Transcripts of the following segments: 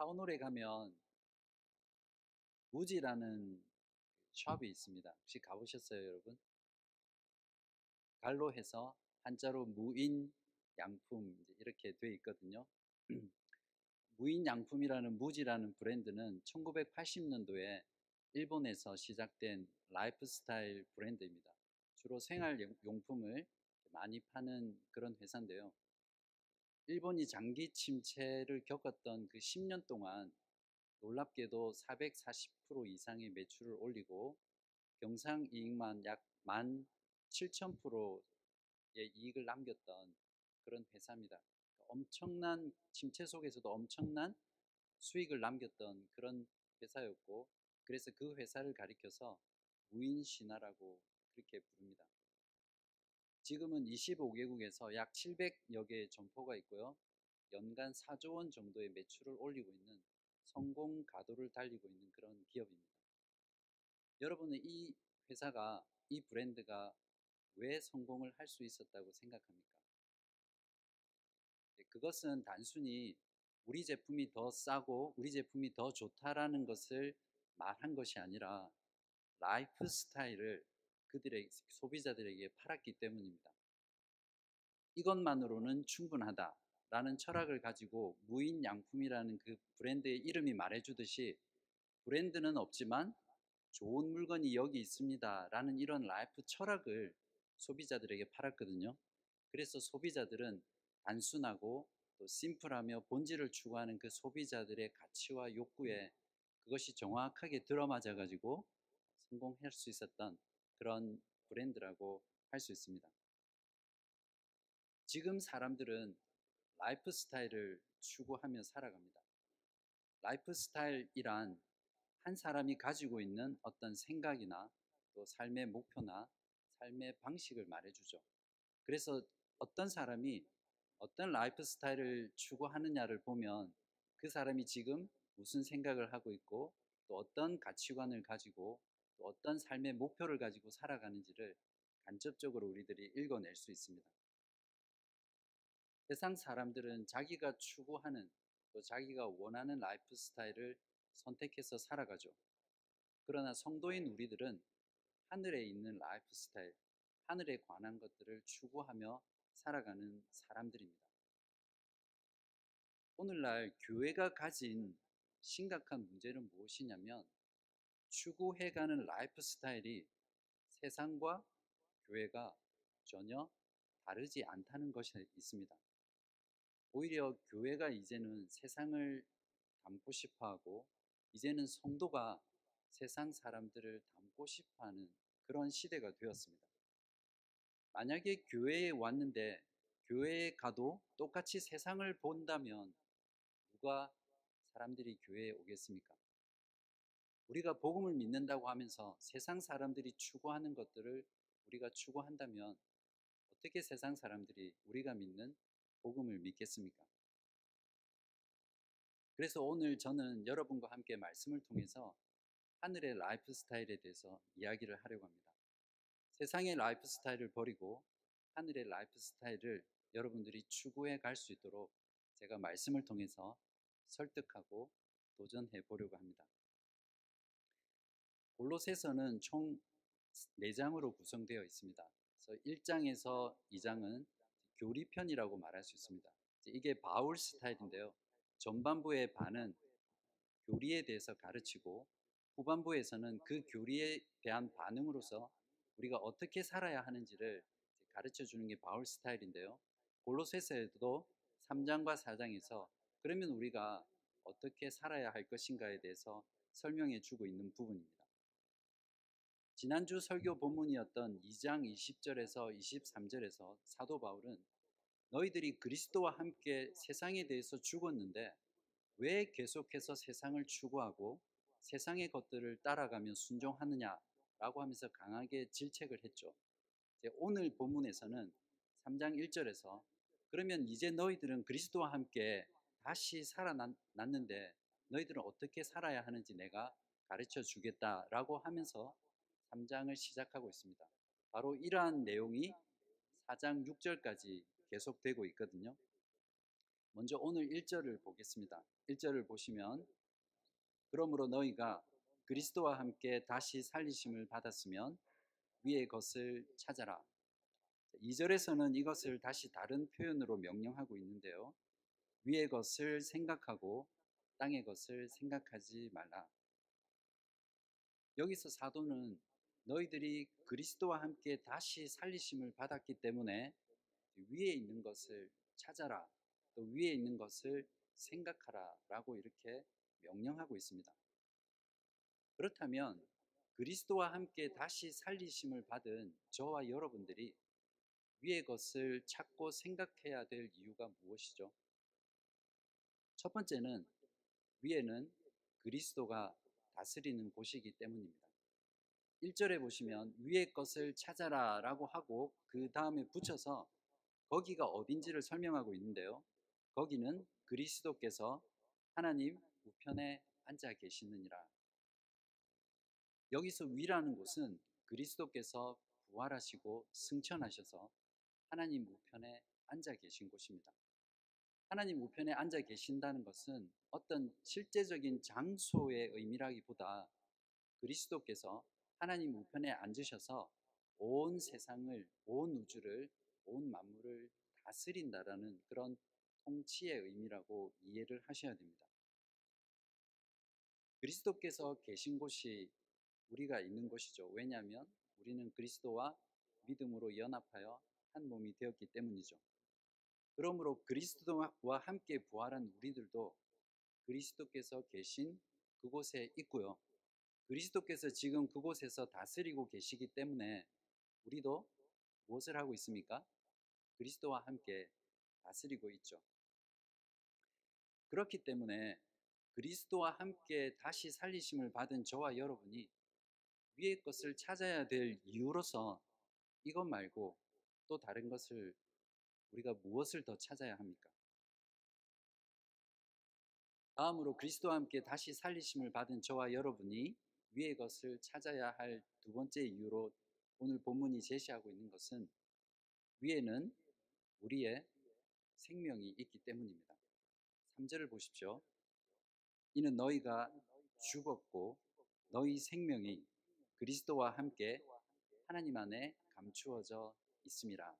타운홀에 가면 무지라는 숍이 있습니다. 혹시 가보셨어요, 여러분? 갈로 해서 한자로 무인 양품 이렇게 돼 있거든요. 무인 양품이라는 무지라는 브랜드는 1980년도에 일본에서 시작된 라이프스타일 브랜드입니다. 주로 생활 용품을 많이 파는 그런 회사인데요. 일본이 장기 침체를 겪었던 그 10년 동안 놀랍게도 440% 이상의 매출을 올리고 경상이익만 약 17,000%의 이익을 남겼던 그런 회사입니다. 엄청난 침체 속에서도 엄청난 수익을 남겼던 그런 회사였고 그래서 그 회사를 가리켜서 무인신화라고 그렇게 부릅니다. 지금은 25개국에서 약 700여 개의 점포가 있고요. 연간 4조 원 정도의 매출을 올리고 있는 성공 가도를 달리고 있는 그런 기업입니다. 여러분은 이 회사가 이 브랜드가 왜 성공을 할 수 있었다고 생각합니까? 네, 그것은 단순히 우리 제품이 더 싸고 우리 제품이 더 좋다라는 것을 말한 것이 아니라 라이프 스타일을 그들의 소비자들에게 팔았기 때문입니다. 이것만으로는 충분하다 라는 철학을 가지고 무인 양품이라는 그 브랜드의 이름이 말해주듯이 브랜드는 없지만 좋은 물건이 여기 있습니다 라는 이런 라이프 철학을 소비자들에게 팔았거든요. 그래서 소비자들은 단순하고 또 심플하며 본질을 추구하는 그 소비자들의 가치와 욕구에 그것이 정확하게 들어맞아 가지고 성공할 수 있었던 그런 브랜드라고 할 수 있습니다. 지금 사람들은 라이프 스타일을 추구하며 살아갑니다. 라이프 스타일이란 한 사람이 가지고 있는 어떤 생각이나 또 삶의 목표나 삶의 방식을 말해주죠. 그래서 어떤 사람이 어떤 라이프 스타일을 추구하느냐를 보면 그 사람이 지금 무슨 생각을 하고 있고 또 어떤 가치관을 가지고 또 어떤 삶의 목표를 가지고 살아가는지를 간접적으로 우리들이 읽어낼 수 있습니다. 세상 사람들은 자기가 추구하는 또 자기가 원하는 라이프 스타일을 선택해서 살아가죠. 그러나 성도인 우리들은 하늘에 있는 라이프 스타일, 하늘에 관한 것들을 추구하며 살아가는 사람들입니다. 오늘날 교회가 가진 심각한 문제는 무엇이냐면 추구해가는 라이프 스타일이 세상과 교회가 전혀 다르지 않다는 것이 있습니다. 오히려 교회가 이제는 세상을 담고 싶어 하고 이제는 성도가 세상 사람들을 담고 싶어 하는 그런 시대가 되었습니다. 만약에 교회에 왔는데 교회에 가도 똑같이 세상을 본다면 누가 사람들이 교회에 오겠습니까? 우리가 복음을 믿는다고 하면서 세상 사람들이 추구하는 것들을 우리가 추구한다면 어떻게 세상 사람들이 우리가 믿는 복음을 믿겠습니까? 그래서 오늘 저는 여러분과 함께 말씀을 통해서 하늘의 라이프 스타일에 대해서 이야기를 하려고 합니다. 세상의 라이프 스타일을 버리고 하늘의 라이프 스타일을 여러분들이 추구해 갈 수 있도록 제가 말씀을 통해서 설득하고 도전해 보려고 합니다. 골로새서는 총 4장으로 구성되어 있습니다. 그래서 1장에서 2장은 교리편이라고 말할 수 있습니다. 이게 바울 스타일인데요. 전반부의 반은 교리에 대해서 가르치고 후반부에서는 그 교리에 대한 반응으로서 우리가 어떻게 살아야 하는지를 가르쳐 주는 게 바울 스타일인데요. 골로새서에도 3장과 4장에서 그러면 우리가 어떻게 살아야 할 것인가에 대해서 설명해 주고 있는 부분입니다. 지난주 설교 본문이었던 2장 20절에서 23절에서 사도 바울은 너희들이 그리스도와 함께 세상에 대해서 죽었는데 왜 계속해서 세상을 추구하고 세상의 것들을 따라가며 순종하느냐라고 하면서 강하게 질책을 했죠. 오늘 본문에서는 3장 1절에서 그러면 이제 너희들은 그리스도와 함께 다시 살아났는데 너희들은 어떻게 살아야 하는지 내가 가르쳐 주겠다라고 하면서 3장을 시작하고 있습니다. 바로 이러한 내용이 4장 6절까지 계속되고 있거든요. 먼저 오늘 1절을 보겠습니다. 1절을 보시면 그러므로 너희가 그리스도와 함께 다시 살리심을 받았으면 위의 것을 찾아라. 2절에서는 이것을 다시 다른 표현으로 명령하고 있는데요. 위의 것을 생각하고 땅의 것을 생각하지 말라. 여기서 사도는 너희들이 그리스도와 함께 다시 살리심을 받았기 때문에 위에 있는 것을 찾아라. 또 위에 있는 것을 생각하라. 라고 이렇게 명령하고 있습니다. 그렇다면 그리스도와 함께 다시 살리심을 받은 저와 여러분들이 위의 것을 찾고 생각해야 될 이유가 무엇이죠? 첫 번째는 위에는 그리스도가 다스리는 곳이기 때문입니다. 1절에 보시면 위의 것을 찾아라 라고 하고 그 다음에 붙여서 거기가 어딘지를 설명하고 있는데요. 거기는 그리스도께서 하나님 우편에 앉아 계시느니라. 여기서 위라는 곳은 그리스도께서 부활하시고 승천하셔서 하나님 우편에 앉아 계신 곳입니다. 하나님 우편에 앉아 계신다는 것은 어떤 실제적인 장소의 의미라기보다 그리스도께서 하나님 우편에 앉으셔서 온 세상을, 온 우주를, 온 만물을 다스린다라는 그런 통치의 의미라고 이해를 하셔야 됩니다. 그리스도께서 계신 곳이 우리가 있는 곳이죠. 왜냐하면 우리는 그리스도와 믿음으로 연합하여 한 몸이 되었기 때문이죠. 그러므로 그리스도와 함께 부활한 우리들도 그리스도께서 계신 그곳에 있고요. 그리스도께서 지금 그곳에서 다스리고 계시기 때문에 우리도 무엇을 하고 있습니까? 그리스도와 함께 다스리고 있죠. 그렇기 때문에 그리스도와 함께 다시 살리심을 받은 저와 여러분이 위의 것을 찾아야 될 이유로서 이것 말고 또 다른 것을 우리가 무엇을 더 찾아야 합니까? 다음으로 그리스도와 함께 다시 살리심을 받은 저와 여러분이 위의 것을 찾아야 할 두 번째 이유로 오늘 본문이 제시하고 있는 것은 위에는 우리의 생명이 있기 때문입니다. 3절을 보십시오. 이는 너희가 죽었고 너희 생명이 그리스도와 함께 하나님 안에 감추어져 있습니다.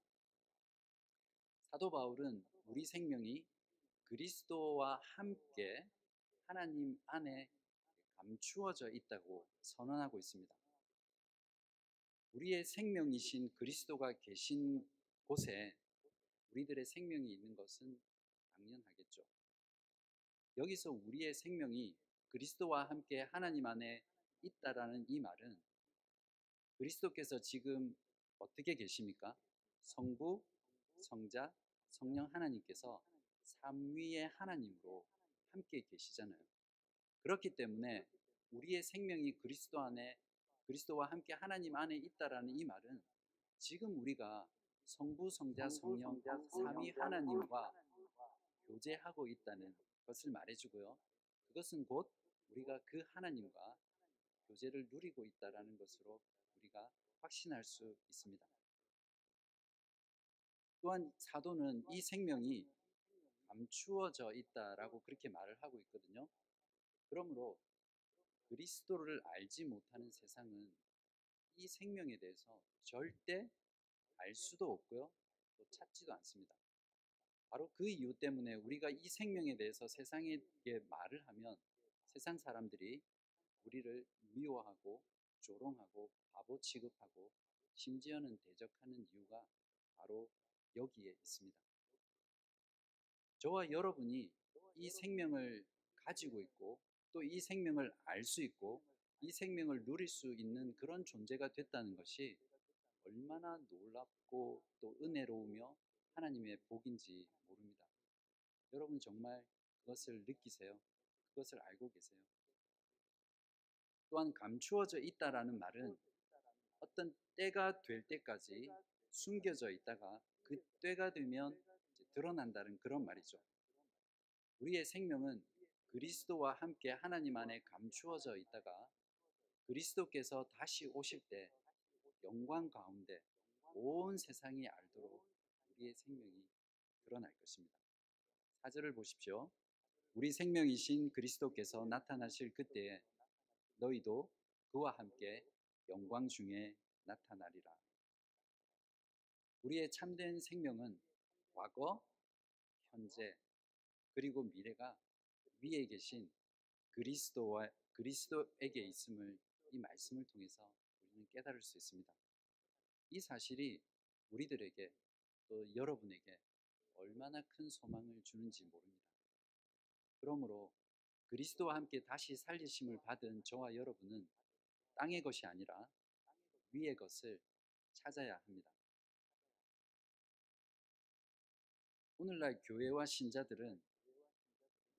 사도 바울은 우리 생명이 그리스도와 함께 하나님 안에 감추어져 있다고 선언하고 있습니다. 우리의 생명이신 그리스도가 계신 곳에 우리들의 생명이 있는 것은 당연하겠죠. 여기서 우리의 생명이 그리스도와 함께 하나님 안에 있다라는 이 말은 그리스도께서 지금 어떻게 계십니까? 성부, 성자, 성령 하나님께서 삼위의 하나님으로 함께 계시잖아요. 그렇기 때문에 우리의 생명이 그리스도 안에 그리스도와 함께 하나님 안에 있다라는 이 말은 지금 우리가 성부, 성자, 성령 삼위 하나님과 교제하고 있다는 것을 말해주고요. 그것은 곧 우리가 그 하나님과 교제를 누리고 있다라는 것으로 우리가 확신할 수 있습니다. 또한 사도는 이 생명이 감추어져 있다라고 그렇게 말을 하고 있거든요. 그러므로 그리스도를 알지 못하는 세상은 이 생명에 대해서 절대 알 수도 없고요. 또 찾지도 않습니다. 바로 그 이유 때문에 우리가 이 생명에 대해서 세상에게 말을 하면 세상 사람들이 우리를 미워하고 조롱하고 바보 취급하고 심지어는 대적하는 이유가 바로 여기에 있습니다. 저와 여러분이 이 생명을 가지고 있고 또 이 생명을 알 수 있고 이 생명을 누릴 수 있는 그런 존재가 됐다는 것이 얼마나 놀랍고 또 은혜로우며 하나님의 복인지 모릅니다. 여러분 정말 그것을 느끼세요? 그것을 알고 계세요? 또한 감추어져 있다라는 말은 어떤 때가 될 때까지 숨겨져 있다가 그 때가 되면 드러난다는 그런 말이죠. 우리의 생명은 그리스도와 함께 하나님 안에 감추어져 있다가 그리스도께서 다시 오실 때 영광 가운데 온 세상이 알도록 우리의 생명이 드러날 것입니다. 4절을 보십시오. 우리 생명이신 그리스도께서 나타나실 그때에 너희도 그와 함께 영광 중에 나타나리라. 우리의 참된 생명은 과거, 현재, 그리고 미래가 위에 계신 그리스도와 그리스도에게 있음을 이 말씀을 통해서 우리는 깨달을 수 있습니다. 이 사실이 우리들에게 또 여러분에게 얼마나 큰 소망을 주는지 모릅니다. 그러므로 그리스도와 함께 다시 살리심을 받은 저와 여러분은 땅의 것이 아니라 위의 것을 찾아야 합니다. 오늘날 교회와 신자들은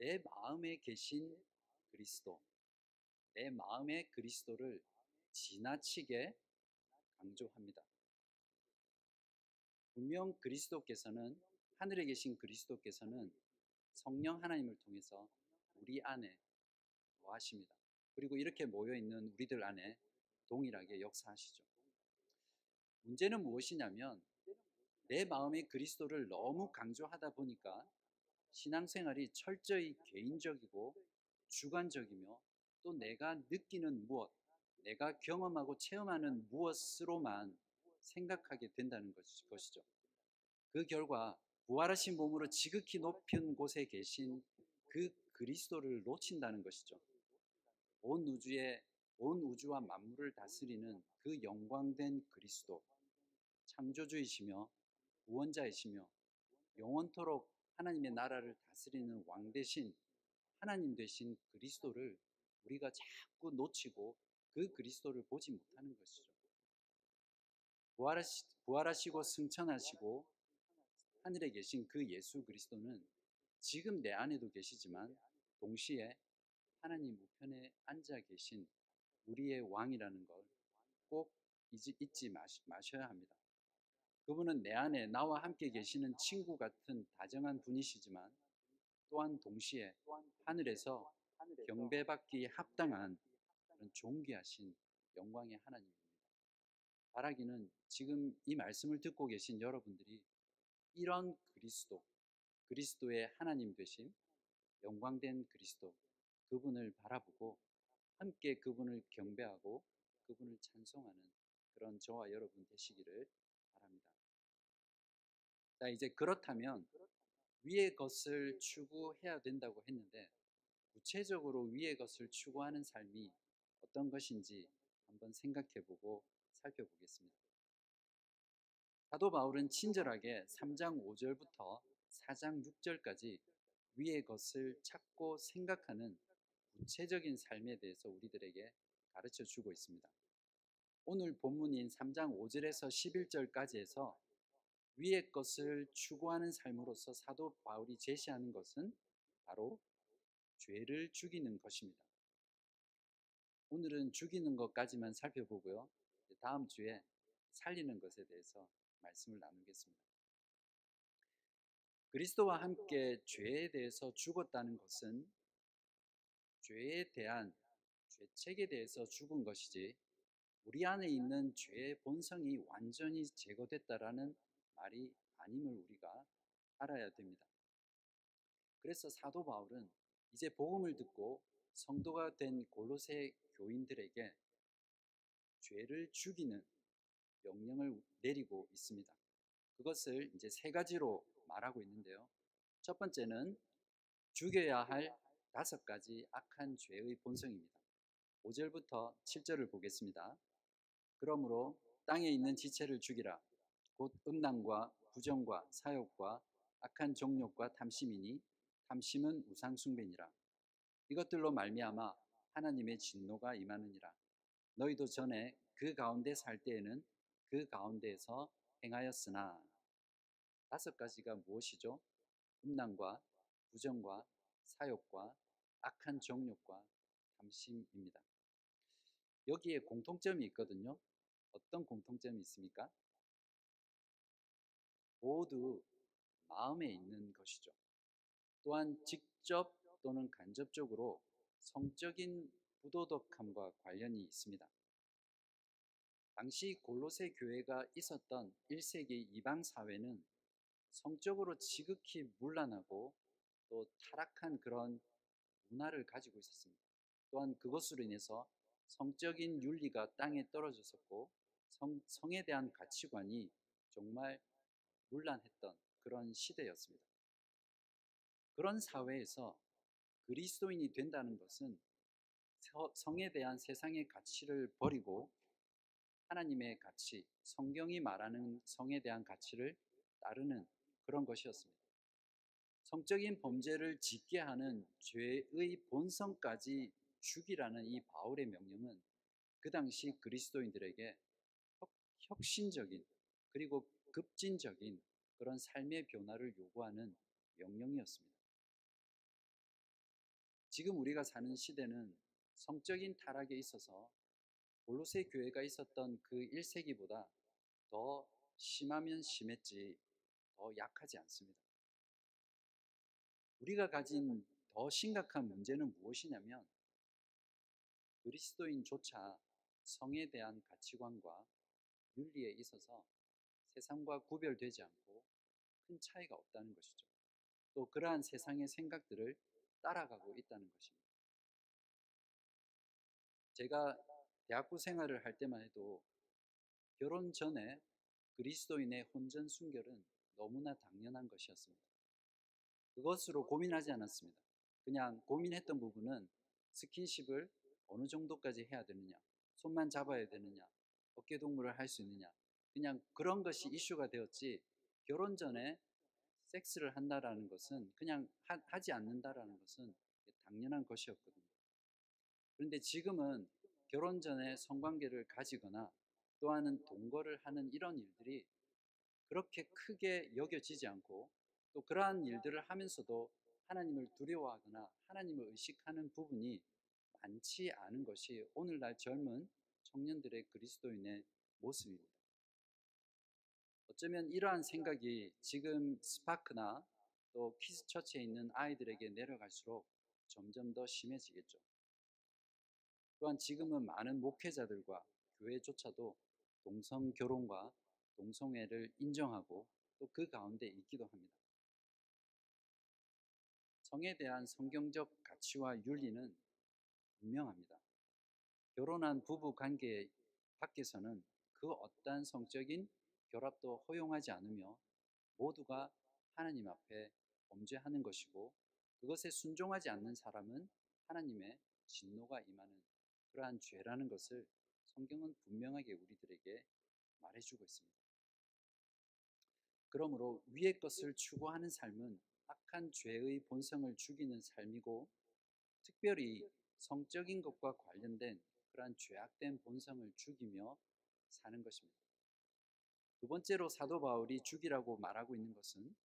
내 마음에 계신 그리스도, 내 마음의 그리스도를 지나치게 강조합니다. 분명 그리스도께서는 하늘에 계신 그리스도께서는 성령 하나님을 통해서 우리 안에 거하십니다. 그리고 이렇게 모여 있는 우리들 안에 동일하게 역사하시죠. 문제는 무엇이냐면 내 마음의 그리스도를 너무 강조하다 보니까 신앙생활이 철저히 개인적이고 주관적이며 또 내가 느끼는 무엇, 내가 경험하고 체험하는 무엇으로만 생각하게 된다는 것이죠. 그 결과 부활하신 몸으로 지극히 높은 곳에 계신 그 그리스도를 놓친다는 것이죠. 온 우주에 온 우주와 만물을 다스리는 그 영광된 그리스도, 창조주이시며 구원자이시며 영원토록 하나님의 나라를 다스리는 왕 대신 하나님 되신 그리스도를 우리가 자꾸 놓치고 그 그리스도를 보지 못하는 것이죠. 부활하시, 부활하시고 승천하시고 하늘에 계신 그 예수 그리스도는 지금 내 안에도 계시지만 동시에 하나님 우편에 앉아 계신 우리의 왕이라는 걸 꼭 잊지 마셔야 합니다. 그분은 내 안에 나와 함께 계시는 친구 같은 다정한 분이시지만 또한 동시에 하늘에서 경배받기 합당한 그런 존귀하신 영광의 하나님입니다. 바라기는 지금 이 말씀을 듣고 계신 여러분들이 이런 그리스도, 그리스도의 하나님 되신 영광된 그리스도, 그분을 바라보고 함께 그분을 경배하고 그분을 찬송하는 그런 저와 여러분 되시기를. 자, 이제 그렇다면 위의 것을 추구해야 된다고 했는데 구체적으로 위의 것을 추구하는 삶이 어떤 것인지 한번 생각해 보고 살펴보겠습니다. 사도 바울은 친절하게 3장 5절부터 4장 6절까지 위의 것을 찾고 생각하는 구체적인 삶에 대해서 우리들에게 가르쳐 주고 있습니다. 오늘 본문인 3장 5절에서 11절까지 해서 위의 것을 추구하는 삶으로서 사도 바울이 제시하는 것은 바로 죄를 죽이는 것입니다. 오늘은 죽이는 것까지만 살펴보고요. 다음 주에 살리는 것에 대해서 말씀을 나누겠습니다. 그리스도와 함께 죄에 대해서 죽었다는 것은 죄에 대한 죄책에 대해서 죽은 것이지 우리 안에 있는 죄의 본성이 완전히 제거됐다라는 말이 아님을 우리가 알아야 됩니다. 그래서 사도 바울은 이제 복음을 듣고 성도가 된 골로새 교인들에게 죄를 죽이는 명령을 내리고 있습니다. 그것을 이제 세 가지로 말하고 있는데요. 첫 번째는 죽여야 할 다섯 가지 악한 죄의 본성입니다. 5절부터 7절을 보겠습니다. 그러므로 땅에 있는 지체를 죽이라. 곧 음란과 부정과 사욕과 악한 정욕과 탐심이니 탐심은 우상 숭배니라. 이것들로 말미암아 하나님의 진노가 임하느니라. 너희도 전에 그 가운데 살 때에는 그 가운데에서 행하였으나 다섯 가지가 무엇이죠? 음란과 부정과 사욕과 악한 정욕과 탐심입니다. 여기에 공통점이 있거든요. 어떤 공통점이 있습니까? 모두 마음에 있는 것이죠. 또한 직접 또는 간접적으로 성적인 부도덕함과 관련이 있습니다. 당시 골로새 교회가 있었던 1세기 이방 사회는 성적으로 지극히 문란하고 또 타락한 그런 문화를 가지고 있었습니다. 또한 그것으로 인해서 성적인 윤리가 땅에 떨어졌었고 성, 성에 대한 가치관이 정말 문란했던 그런 시대였습니다. 그런 사회에서 그리스도인이 된다는 것은 성에 대한 세상의 가치를 버리고 하나님의 가치, 성경이 말하는 성에 대한 가치를 따르는 그런 것이었습니다. 성적인 범죄를 짓게 하는 죄의 본성까지 죽이라는 이 바울의 명령은 그 당시 그리스도인들에게 혁신적인 그리고 급진적인 그런 삶의 변화를 요구하는 명령이었습니다. 지금 우리가 사는 시대는 성적인 타락에 있어서 골로새 교회가 있었던 그 1세기보다 더 심하면 심했지 더 약하지 않습니다. 우리가 가진 더 심각한 문제는 무엇이냐면 그리스도인조차 성에 대한 가치관과 윤리에 있어서 세상과 구별되지 않고 큰 차이가 없다는 것이죠. 또 그러한 세상의 생각들을 따라가고 있다는 것입니다. 제가 대학부 생활을 할 때만 해도 결혼 전에 그리스도인의 혼전 순결은 너무나 당연한 것이었습니다. 그것으로 고민하지 않았습니다. 그냥 고민했던 부분은 스킨십을 어느 정도까지 해야 되느냐, 손만 잡아야 되느냐, 어깨 동무를 할 수 있느냐, 그냥 그런 것이 이슈가 되었지 결혼 전에 섹스를 한다라는 것은 그냥 하, 지 않는다라는 것은 당연한 것이었거든요. 그런데 지금은 결혼 전에 성관계를 가지거나 또한은 동거를 하는 이런 일들이 그렇게 크게 여겨지지 않고 또 그러한 일들을 하면서도 하나님을 두려워하거나 하나님을 의식하는 부분이 많지 않은 것이 오늘날 젊은 청년들의 그리스도인의 모습입니다. 어쩌면 이러한 생각이 지금 스파크나 또 키스 처치에 있는 아이들에게 내려갈수록 점점 더 심해지겠죠. 또한 지금은 많은 목회자들과 교회조차도 동성 결혼과 동성애를 인정하고 또 그 가운데 있기도 합니다. 성에 대한 성경적 가치와 윤리는 분명합니다. 결혼한 부부 관계 밖에서는 그 어떠한 성적인 결합도 허용하지 않으며 모두가 하나님 앞에 범죄하는 것이고 그것에 순종하지 않는 사람은 하나님의 진노가 임하는 그러한 죄라는 것을 성경은 분명하게 우리들에게 말해주고 있습니다. 그러므로 위의 것을 추구하는 삶은 악한 죄의 본성을 죽이는 삶이고 특별히 성적인 것과 관련된 그러한 죄악된 본성을 죽이며 사는 것입니다. 두 번째로 사도 바울이 죽이라고 말하고 있는 것은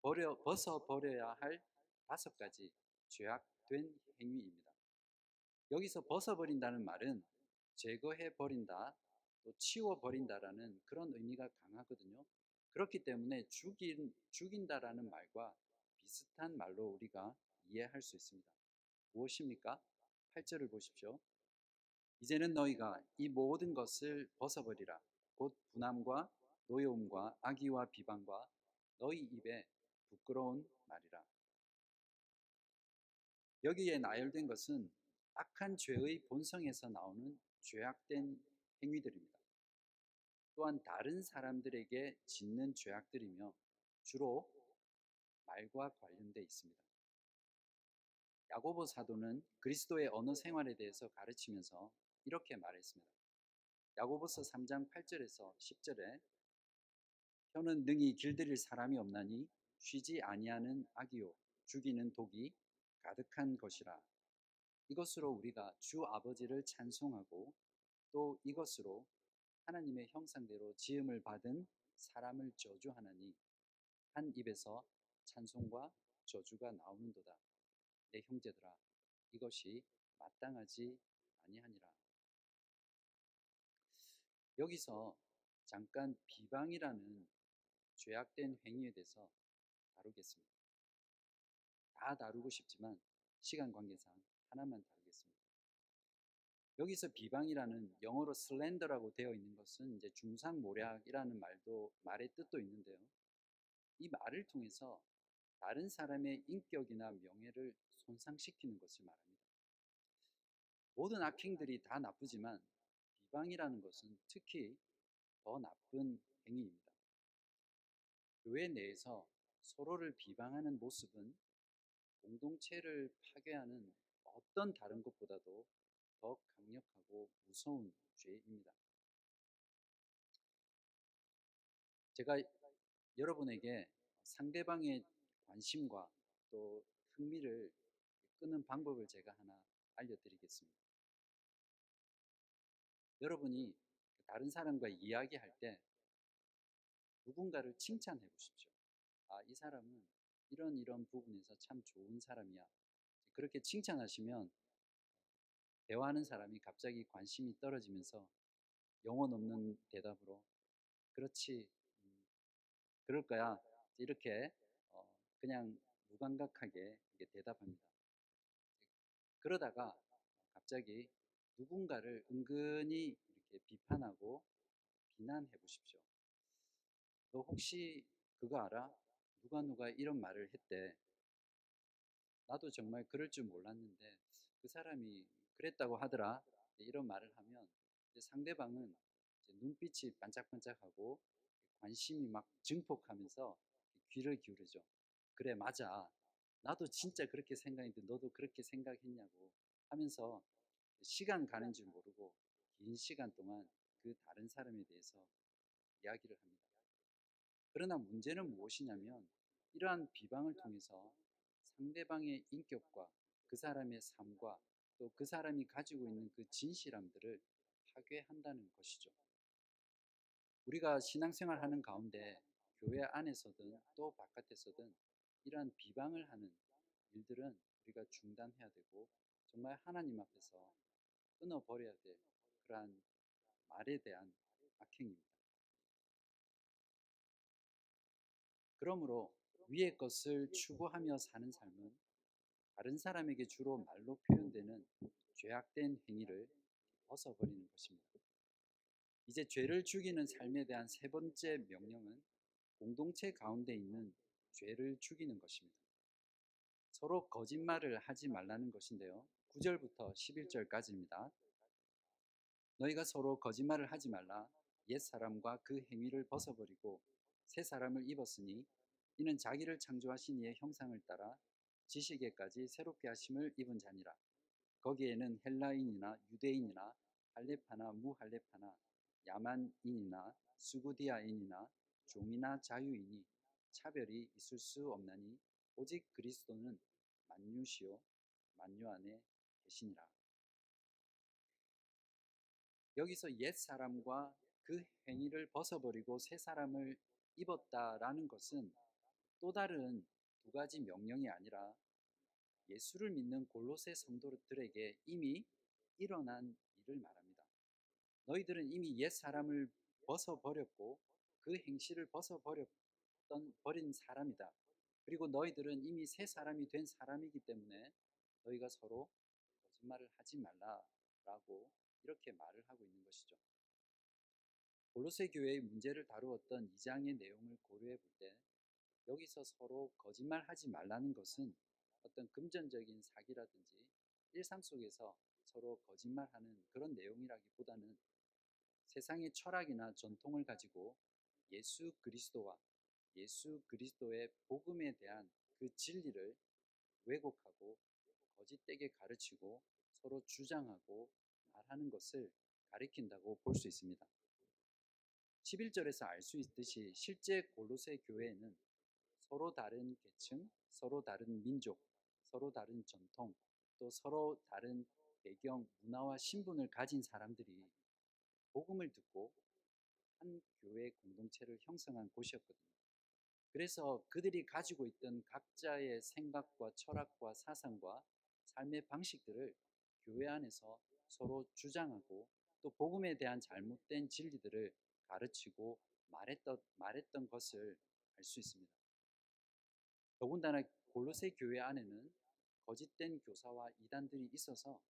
버려, 벗어 버려야 할 다섯 가지 죄악된 행위입니다. 여기서 벗어버린다는 말은 제거해 버린다, 또 치워 버린다라는 그런 의미가 강하거든요. 그렇기 때문에 죽인, 죽인다라는 말과 비슷한 말로 우리가 이해할 수 있습니다. 무엇입니까? 8절을 보십시오. 이제는 너희가 이 모든 것을 벗어버리라. 곧 분함과 노여움과 악의와 비방과 너희 입에 부끄러운 말이라. 여기에 나열된 것은 악한 죄의 본성에서 나오는 죄악된 행위들입니다. 또한 다른 사람들에게 짓는 죄악들이며 주로 말과 관련돼 있습니다. 야고보 사도는 그리스도의 언어 생활에 대해서 가르치면서 이렇게 말했습니다. 야고보서 3장 8절에서 10절에 혀는 능히 길들일 사람이 없나니 쉬지 아니하는 악이요 죽이는 독이 가득한 것이라 이것으로 우리가 주 아버지를 찬송하고 또 이것으로 하나님의 형상대로 지음을 받은 사람을 저주하나니 한 입에서 찬송과 저주가 나오는도다. 내 형제들아 이것이 마땅하지 아니하니라. 여기서 잠깐 비방이라는 죄악된 행위에 대해서 다루겠습니다. 다 다루고 싶지만 시간 관계상 하나만 다루겠습니다. 여기서 비방이라는 영어로 슬렌더라고 되어 있는 것은 이제 중상 모략이라는 말도 말의 뜻도 있는데요. 이 말을 통해서 다른 사람의 인격이나 명예를 손상시키는 것을 말합니다. 모든 악행들이 다 나쁘지만 비방이라는 것은 특히 더 나쁜 행위입니다. 교회 내에서 서로를 비방하는 모습은 공동체를 파괴하는 어떤 다른 것보다도 더 강력하고 무서운 죄입니다. 제가 여러분에게 상대방의 관심과 또 흥미를 끄는 방법을 제가 하나 알려드리겠습니다. 여러분이 다른 사람과 이야기할 때 누군가를 칭찬해 보십시오. 아, 이 사람은 이런 이런 부분에서 참 좋은 사람이야. 그렇게 칭찬하시면 대화하는 사람이 갑자기 관심이 떨어지면서 영혼 없는 대답으로 그렇지 음, 그럴 거야 이렇게 어, 그냥 무감각하게 대답합니다. 그러다가 갑자기 누군가를 은근히 이렇게 비판하고 비난해 보십시오. 너 혹시 그거 알아? 누가 누가 이런 말을 했대. 나도 정말 그럴 줄 몰랐는데 그 사람이 그랬다고 하더라. 이런 말을 하면 상대방은 눈빛이 반짝반짝하고 관심이 막 증폭하면서 귀를 기울이죠. 그래, 맞아. 나도 진짜 그렇게 생각했는데 너도 그렇게 생각했냐고 하면서 시간 가는 줄 모르고 긴 시간 동안 그 다른 사람에 대해서 이야기를 합니다. 그러나 문제는 무엇이냐면 이러한 비방을 통해서 상대방의 인격과 그 사람의 삶과 또 그 사람이 가지고 있는 그 진실함들을 파괴한다는 것이죠. 우리가 신앙생활 하는 가운데 교회 안에서든 또 바깥에서든 이러한 비방을 하는 일들은 우리가 중단해야 되고 정말 하나님 앞에서 끊어버려야 될 그러한 말에 대한 악행입니다. 그러므로 위의 것을 추구하며 사는 삶은 다른 사람에게 주로 말로 표현되는 죄악된 행위를 벗어버리는 것입니다. 이제 죄를 죽이는 삶에 대한 세 번째 명령은 공동체 가운데 있는 죄를 죽이는 것입니다. 서로 거짓말을 하지 말라는 것인데요. 9절부터 11절까지입니다. 너희가 서로 거짓말을 하지 말라. 옛 사람과 그 행위를 벗어버리고 새 사람을 입었으니 이는 자기를 창조하신 이의 형상을 따라 지식에까지 새롭게 하심을 입은 자니라. 거기에는 헬라인이나 유대인이나 할레파나 무할레파나 야만인이나 수구디아인이나 종이나 자유인이 차별이 있을 수 없나니 오직 그리스도는 만유시요 만유 안에 계시니라. 여기서 옛 사람과 그 행위를 벗어버리고 새 사람을 입었다라는 것은 또 다른 두 가지 명령이 아니라 예수를 믿는 골로새 성도들에게 이미 일어난 일을 말합니다. 너희들은 이미 옛 사람을 벗어버렸고 그 행실을 벗어버렸던 버린 사람이다. 그리고 너희들은 이미 새 사람이 된 사람이기 때문에 너희가 서로 거짓말을 하지 말라라고 이렇게 말을 하고 있는 것이죠. 골로새 교회의 문제를 다루었던 2장의 내용을 고려해 볼 때 여기서 서로 거짓말하지 말라는 것은 어떤 금전적인 사기라든지 일상 속에서 서로 거짓말하는 그런 내용이라기보다는 세상의 철학이나 전통을 가지고 예수 그리스도와 예수 그리스도의 복음에 대한 그 진리를 왜곡하고 거짓되게 가르치고 서로 주장하고 말하는 것을 가리킨다고 볼 수 있습니다. 11절에서 알 수 있듯이 실제 골로새 교회에는 서로 다른 계층, 서로 다른 민족, 서로 다른 전통, 또 서로 다른 배경, 문화와 신분을 가진 사람들이 복음을 듣고 한 교회 공동체를 형성한 곳이었거든요. 그래서 그들이 가지고 있던 각자의 생각과 철학과 사상과 삶의 방식들을 교회 안에서 서로 주장하고 또 복음에 대한 잘못된 진리들을 가르치고 말했던, 말했던 것을 알 수 있습니다. 더군다나 골로새 교회 안에는 거짓된 교사와 이단들이 있어서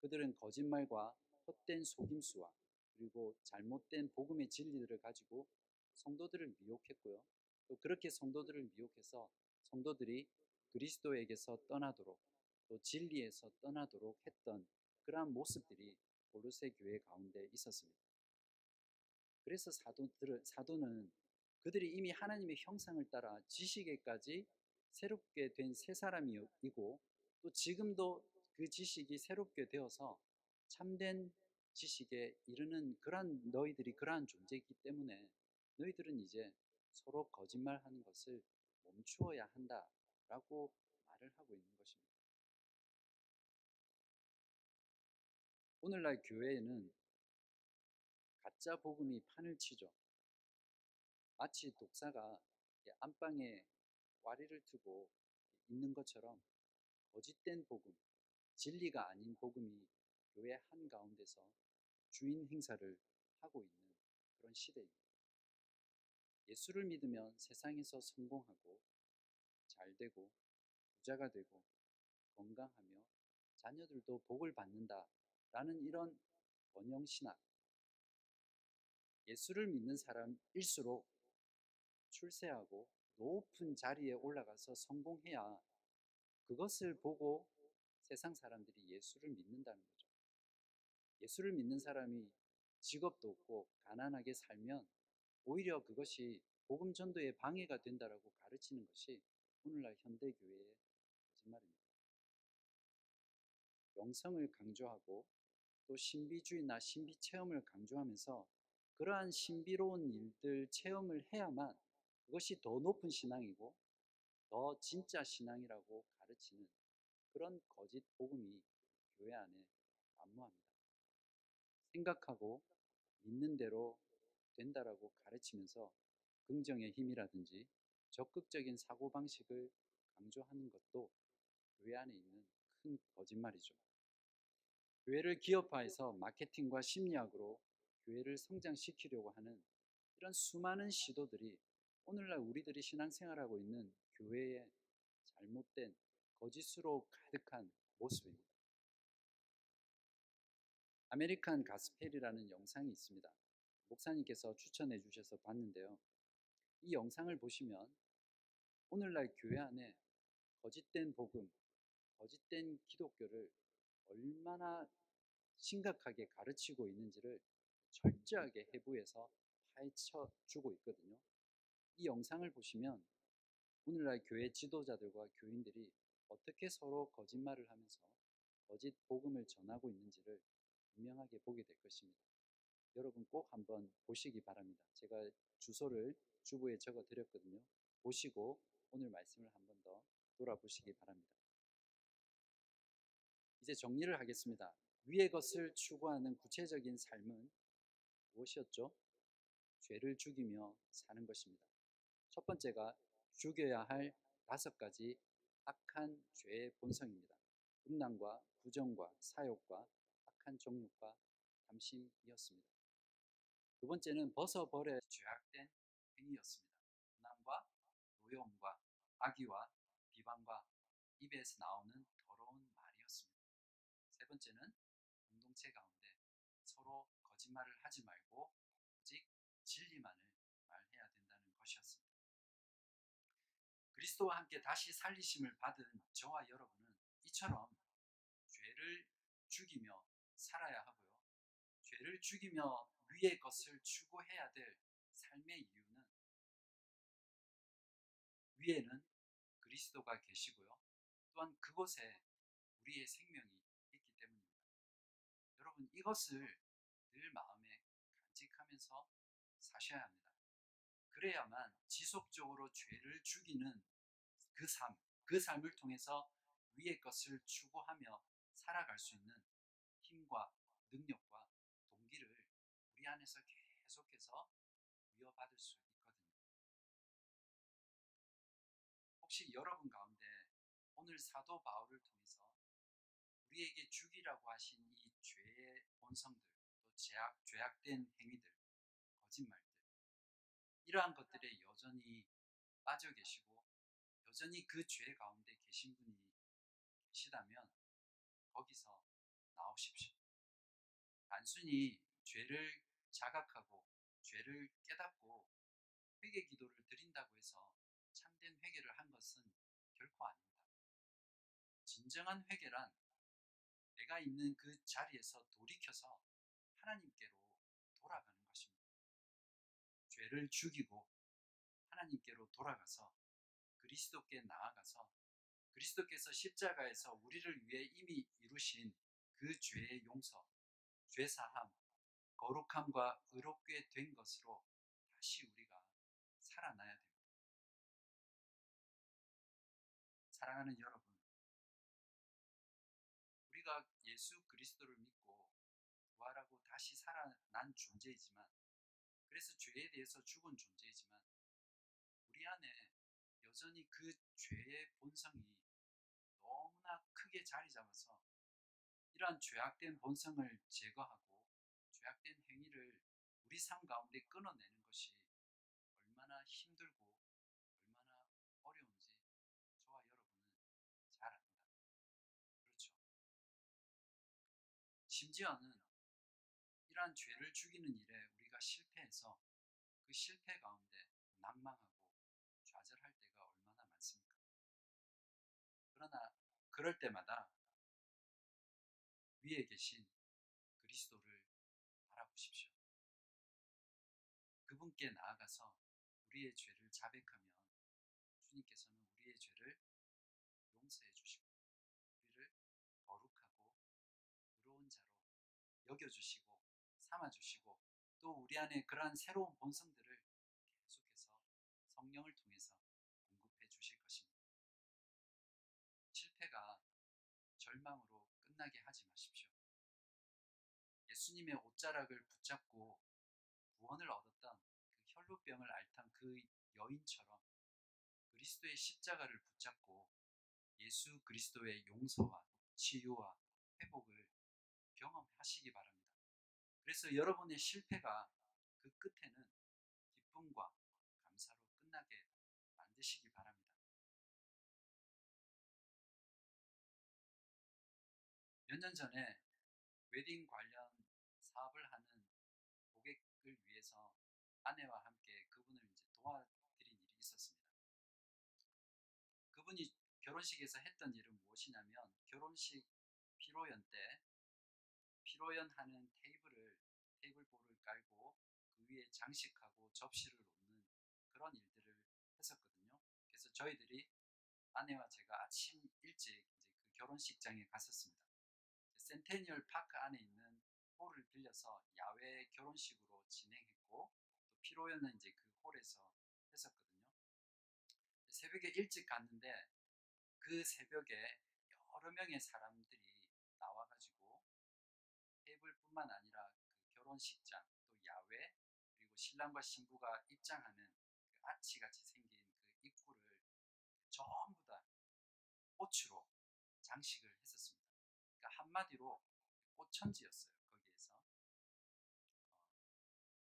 그들은 거짓말과 헛된 속임수와 그리고 잘못된 복음의 진리들을 가지고 성도들을 미혹했고요. 또 그렇게 성도들을 미혹해서 성도들이 그리스도에게서 떠나도록 또 진리에서 떠나도록 했던 그러한 모습들이 고르세 교회 가운데 있었습니다. 그래서 사도들, 사도는 그들이 이미 하나님의 형상을 따라 지식에까지 새롭게 된새 사람이고 또 지금도 그 지식이 새롭게 되어서 참된 지식에 이르는 그러한 너희들이 그러한 존재이기 때문에 너희들은 이제 서로 거짓말하는 것을 멈추어야 한다라고 말을 하고 있는 것입니다. 오늘날 교회에는 가짜 복음이 판을 치죠. 마치 독사가 안방에 와리를 트고 있는 것처럼 거짓된 복음, 진리가 아닌 복음이 교회 한가운데서 주인 행사를 하고 있는 그런 시대입니다. 예수를 믿으면 세상에서 성공하고 잘 되고 부자가 되고 건강하며 자녀들도 복을 받는다라는 이런 번영 신학. 예수를 믿는 사람일수록 출세하고 높은 자리에 올라가서 성공해야 그것을 보고 세상 사람들이 예수를 믿는다는 거죠. 예수를 믿는 사람이 직업도 없고 가난하게 살면 오히려 그것이 복음 전도에 방해가 된다라고 가르치는 것이 오늘날 현대 교회의 거짓말입니다. 영성을 강조하고 또 신비주의나 신비 체험을 강조하면서 그러한 신비로운 일들 체험을 해야만 그것이 더 높은 신앙이고 더 진짜 신앙이라고 가르치는 그런 거짓 복음이 교회 안에 난무합니다. 생각하고 믿는 대로 된다라고 가르치면서 긍정의 힘이라든지 적극적인 사고방식을 강조하는 것도 교회 안에 있는 큰 거짓말이죠. 교회를 기업화해서 마케팅과 심리학으로 교회를 성장시키려고 하는 이런 수많은 시도들이 오늘날 우리들이 신앙생활하고 있는 교회의 잘못된 거짓으로 가득한 모습입니다. American Gospel이라는 영상이 있습니다. 목사님께서 추천해 주셔서 봤는데요. 이 영상을 보시면 오늘날 교회 안에 거짓된 복음, 거짓된 기독교를 얼마나 심각하게 가르치고 있는지를 철저하게 해부해서 파헤쳐 주고 있거든요. 이 영상을 보시면 오늘날 교회 지도자들과 교인들이 어떻게 서로 거짓말을 하면서 거짓 복음을 전하고 있는지를 분명하게 보게 될 것입니다. 여러분 꼭 한번 보시기 바랍니다. 제가 주소를 주부에 적어 드렸거든요. 보시고 오늘 말씀을 한번 더 돌아보시기 바랍니다. 이제 정리를 하겠습니다. 위의 것을 추구하는 구체적인 삶은 무엇이었죠? 죄를 죽이며 사는 것입니다. 첫 번째가 죽여야 할 다섯 가지 악한 죄의 본성입니다. 음란과 부정과 사욕과 악한 정욕과 탐심이었습니다. 두 번째는 벗어버려 죄악된 행위였습니다. 음란과 노여움과 악의와 비방과 입에서 나오는 더러운 말이었습니다. 세 번째는 거짓말을 하지 말고 오직 진리만을 말해야 된다는 것이었습니다. 그리스도와 함께 다시 살리심을 받은 저와 여러분은 이처럼 죄를 죽이며 살아야 하고요. 죄를 죽이며 위의 것을 추구해야 될 삶의 이유는 위에는 그리스도가 계시고요. 또한 그곳에 우리의 생명이 있기 때문입니다. 여러분 이것을 늘 마음에 간직하면서 사셔야 합니다. 그래야만 지속적으로 죄를 죽이는 그 삶, 그 삶을 통해서 위의 것을 추구하며 살아갈 수 있는 힘과 능력과 동기를 우리 안에서 계속해서 이어받을 수 있거든요. 혹시 여러분 가운데 오늘 사도 바울을 통해서 우리에게 죽이라고 하신 이 죄의 본성들, 또 죄악, 죄악된 행위들, 거짓말들, 이러한 것들에 여전히 빠져 계시고 여전히 그 죄 가운데 계신 분이 계시다면 거기서 나오십시오. 단순히 죄를 자각하고 죄를 깨닫고 회개 기도를 드린다고 해서 참된 회개를 한 것은 결코 아닙니다. 진정한 회개란 내가 있는 그 자리에서 돌이켜서 하나님께로 돌아가는 것입니다. 죄를 죽이고 하나님께로 돌아가서 그리스도께 나아가서 그리스도께서 십자가에서 우리를 위해 이미 이루신 그 죄의 용서, 죄 사함, 거룩함과 의롭게 된 것으로 다시 우리가 살아나야 됩니다. 사랑하는 여러분, 우리가 예수 그리스도를 믿고 부활하고 다시 살아난 존재이지만, 그래서 죄에 대해서 죽은 존재이지만, 우리 안에 여전히 그 죄의 본성이 너무나 크게 자리 잡아서 이러한 죄악된 본성을 제거하고 죄악된 행위를 우리 삶 가운데 끊어내는 것이 얼마나 힘들고 얼마나 어려운지 저와 여러분은 잘 압니다. 그렇죠. 심지어는 이러한 죄를 죽이는 일에 우리가 실패해서 그 실패 가운데 낭망하고 좌절할 때가 얼마나 많습니까? 그러나 그럴 때마다 위에 계신 그리스도를 바라보십시오. 그분께 나아가서 우리의 죄를 자백하면 주님께서는 우리의 죄를 용서해 주시고 우리를 거룩하고 의로운 자로 여겨주시고 삼아주시고 또 우리 안에 그러한 새로운 본성들을 계속해서 성령을 통해서 공급해 주실 것입니다. 실패가 절망으로 끝나게 하지 마십시오. 예수님의 옷자락을 붙잡고 구원을 얻었던 그 혈루병을 앓던 그 여인처럼 그리스도의 십자가를 붙잡고 예수 그리스도의 용서와 치유와 회복을 경험하시기 바랍니다. 그래서 여러분의 실패가 그 끝에는 기쁨과 감사로 끝나게 만드시기 바랍니다. 몇 년 전에 웨딩 관련 사업을 하는 고객을 위해서 아내와 함께 그분을 이제 도와드린 일이 있었습니다. 그분이 결혼식에서 했던 일은 무엇이냐면 결혼식 피로연 때 피로연 하는 테이블을 테이블볼을 깔고 그 위에 장식하고 접시를 놓는 그런 일들을 했었거든요. 그래서 저희들이 아내와 제가 아침 일찍 이제 그 결혼식장에 갔었습니다. 센테니얼 파크 안에 있는 홀을 빌려서 야외 결혼식으로 진행했고 또 피로연은 이제 그 홀에서 했었거든요. 새벽에 일찍 갔는데 그 새벽에 여러 명의 사람들이 뿐만 아니라 그 결혼식장 또 야외 그리고 신랑과 신부가 입장하는 그 아치 같이 생긴 그 입구를 전부 다 꽃으로 장식을 했었습니다. 그러니까 한마디로 꽃천지였어요. 거기에서. 어,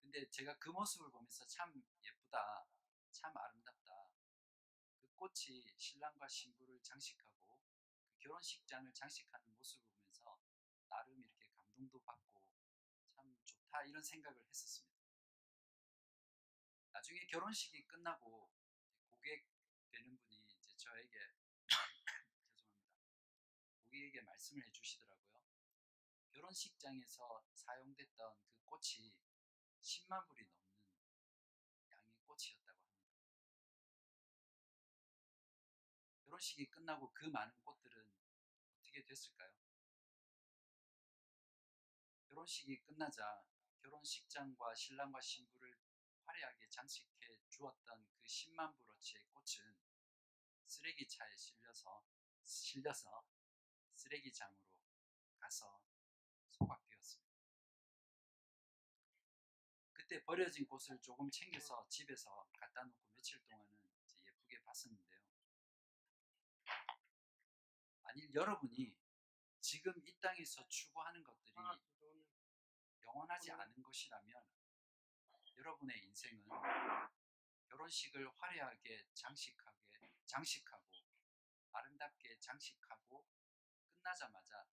근데 제가 그 모습을 보면서 참 예쁘다, 참 아름답다. 그 꽃이 신랑과 신부를 장식하고 그 결혼식장을 장식하는 모습을 보면서 나름 이렇게 감동도 받고 참 좋다 이런 생각을 했었습니다. 나중에 결혼식이 끝나고 고객 되는 분이 이제 저에게 우리에게 말씀을 해주시더라고요. 결혼식장에서 사용됐던 그 꽃이 10만 불이 넘는 양의 꽃이었다고 합니다. 결혼식이 끝나고 그 많은 꽃들은 어떻게 됐을까요? 결혼식이 끝나자 결혼식장과 신랑과 신부를 화려하게 장식해 주었던 그 10만 불어치의 꽃은 쓰레기차에 실려서 실려서 쓰레기장으로 가서 소각되었습니다. 그때 버려진 꽃을 조금 챙겨서 집에서 갖다 놓고 며칠 동안은 예쁘게 봤었는데요. 만일 여러분이 지금 이 땅에서 추구하는 것들이 영원하지 않은 것이라면 여러분의 인생은 결혼식을 화려하게 장식하게 장식하고 아름답게 장식하고 끝나자마자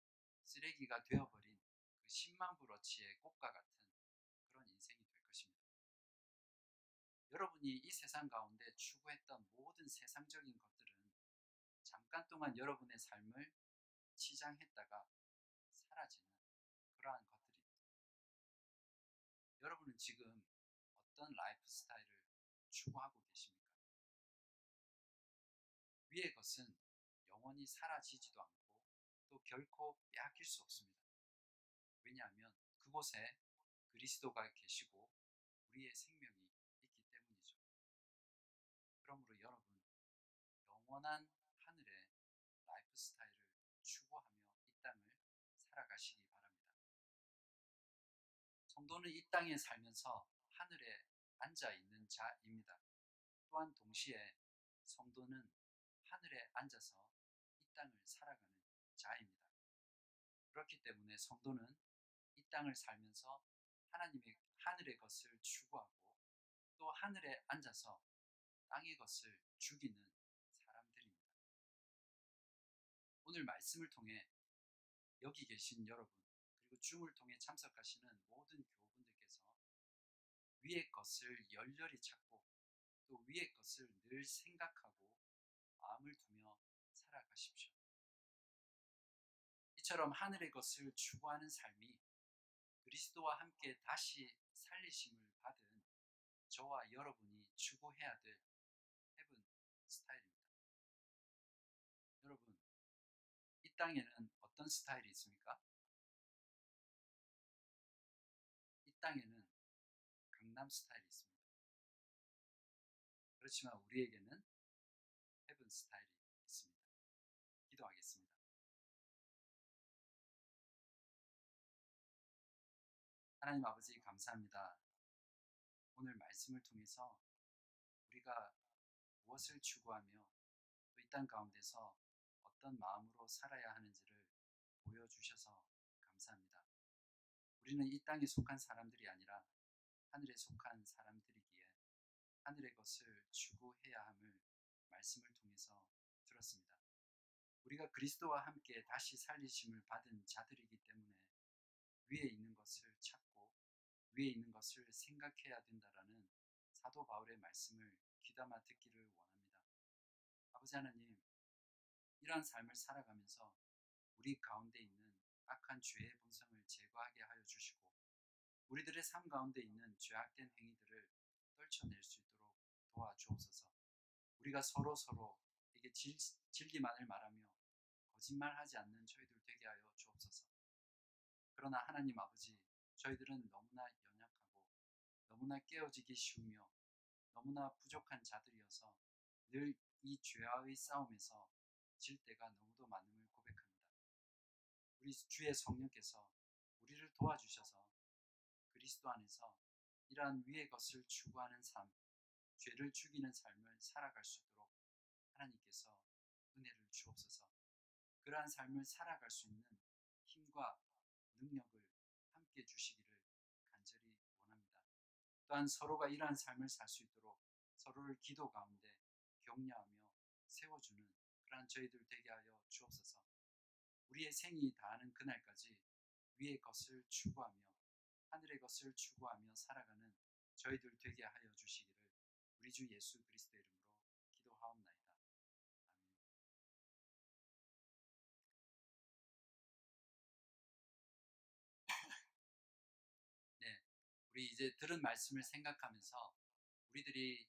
쓰레기가 되어버린 그 10만 불어치의 꽃과 같은 그런 인생이 될 것입니다. 여러분이 이 세상 가운데 추구했던 모든 세상적인 것들은 잠깐 동안 여러분의 삶을 치장했다가 사라지는 그러한 것들입니다. 지금 어떤 라이프 스타일을 추구하고 계십니까? 위의 것은 영원히 사라지지도 않고 또 결코 빼앗길 수 없습니다. 왜냐하면 그곳에 그리스도가 계시고 우리의 생명이 있기 때문이죠. 그러므로 여러분, 영원한 하늘의 라이프 스타일을 추구하며 이 땅을 살아가시기 바랍니다. 성도는 이 땅에 살면서 하늘에 앉아 있는 자입니다. 또한 동시에 성도는 하늘에 앉아서 이 땅을 살아가는 자입니다. 그렇기 때문에 성도는 이 땅을 살면서 하나님의 하늘의 것을 추구하고 또 하늘에 앉아서 땅의 것을 죽이는 사람들입니다. 오늘 말씀을 통해 여기 계신 여러분 그리고 줌을 통해 참석하시는 모든 교우분들께서 위의 것을 열렬히 찾고 또 위의 것을 늘 생각하고 마음을 두며 살아가십시오. 이처럼 하늘의 것을 추구하는 삶이 그리스도와 함께 다시 살리심을 받은 저와 여러분이 추구해야 될 heaven 스타일입니다. 여러분, 이 땅에는 어떤 스타일이 있습니까? 강남 스타일이 있습니다. 그렇지만 우리에게는 heaven 스타일이 있습니다. 기도하겠습니다. 하나님 아버지 감사합니다. 오늘 말씀을 통해서 우리가 무엇을 추구하며 또 이 땅 가운데서 어떤 마음으로 살아야 하는지를 보여주셔서 감사합니다. 우리는 이 땅에 속한 사람들이 아니라 하늘에 속한 사람들이기에 하늘의 것을 추구해야 함을 말씀을 통해서 들었습니다. 우리가 그리스도와 함께 다시 살리심을 받은 자들이기 때문에 위에 있는 것을 찾고 위에 있는 것을 생각해야 된다라는 사도 바울의 말씀을 귀담아 듣기를 원합니다. 아버지 하나님, 이러한 삶을 살아가면서 우리 가운데 있는 악한 죄의 본성을 제거하게 하여 주시고 우리들의 삶 가운데 있는 죄악된 행위들을 떨쳐낼 수 있도록 도와주옵소서. 우리가 서로 서로 이게 질, 질기만을 말하며 거짓말하지 않는 저희들 되게 하여 주옵소서. 그러나 하나님 아버지, 저희들은 너무나 연약하고 너무나 깨어지기 쉬우며 너무나 부족한 자들이어서 늘 이 죄와의 싸움에서 질 때가 너무도 많음을 고백합니다. 우리 주의 성령께서 우리를 도와주셔서 그리스도 안에서 이러한 위의 것을 추구하는 삶, 죄를 죽이는 삶을 살아갈 수 있도록 하나님께서 은혜를 주옵소서. 그러한 삶을 살아갈 수 있는 힘과 능력을 함께 주시기를 간절히 원합니다. 또한 서로가 이러한 삶을 살 수 있도록 서로를 기도 가운데 격려하며 세워주는 그러한 저희들 되게 하여 주옵소서. 우리의 생이 다하는 그날까지 위의 것을 추구하며 하늘의 것을 추구하며 살아가는 저희들 되게 하여 주시기를 우리 주 예수 그리스도의 이름으로 기도하옵나이다. 네, 우리 이제 들은 말씀을 생각하면서 우리들이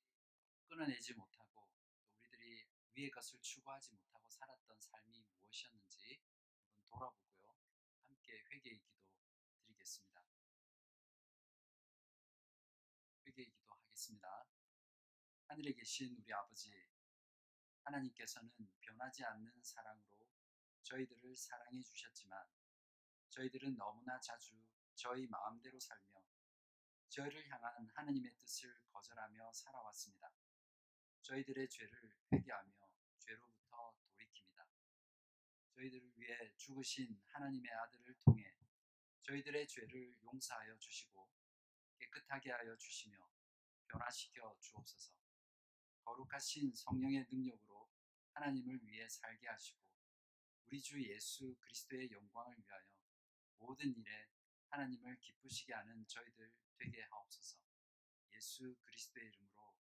끊어내지 못하고 또 우리들이 위의 것을 추구하지 못하고 살았던 삶이 무엇이었는지 한번 돌아보고요. 함께 회개의 기도 드리겠습니다. 기도 하겠습니다. 하늘에 계신 우리 아버지, 하나님께서는 변하지 않는 사랑으로 저희들을 사랑해 주셨지만 저희들은 너무나 자주 저희 마음대로 살며 저희를 향한 하나님의 뜻을 거절하며 살아왔습니다. 저희들의 죄를 회개하며 죄로부터 돌이킵니다. 저희들을 위해 죽으신 하나님의 아들을 통해 저희들의 죄를 용서하여 주시고 깨끗하게 하여 주시며 변화시켜 주옵소서. 거룩하신 성령의 능력으로 하나님을 위해 살게 하시고 우리 주 예수 그리스도의 영광을 위하여 모든 일에 하나님을 기쁘시게 하는 저희들 되게 하옵소서. 예수 그리스도의 이름으로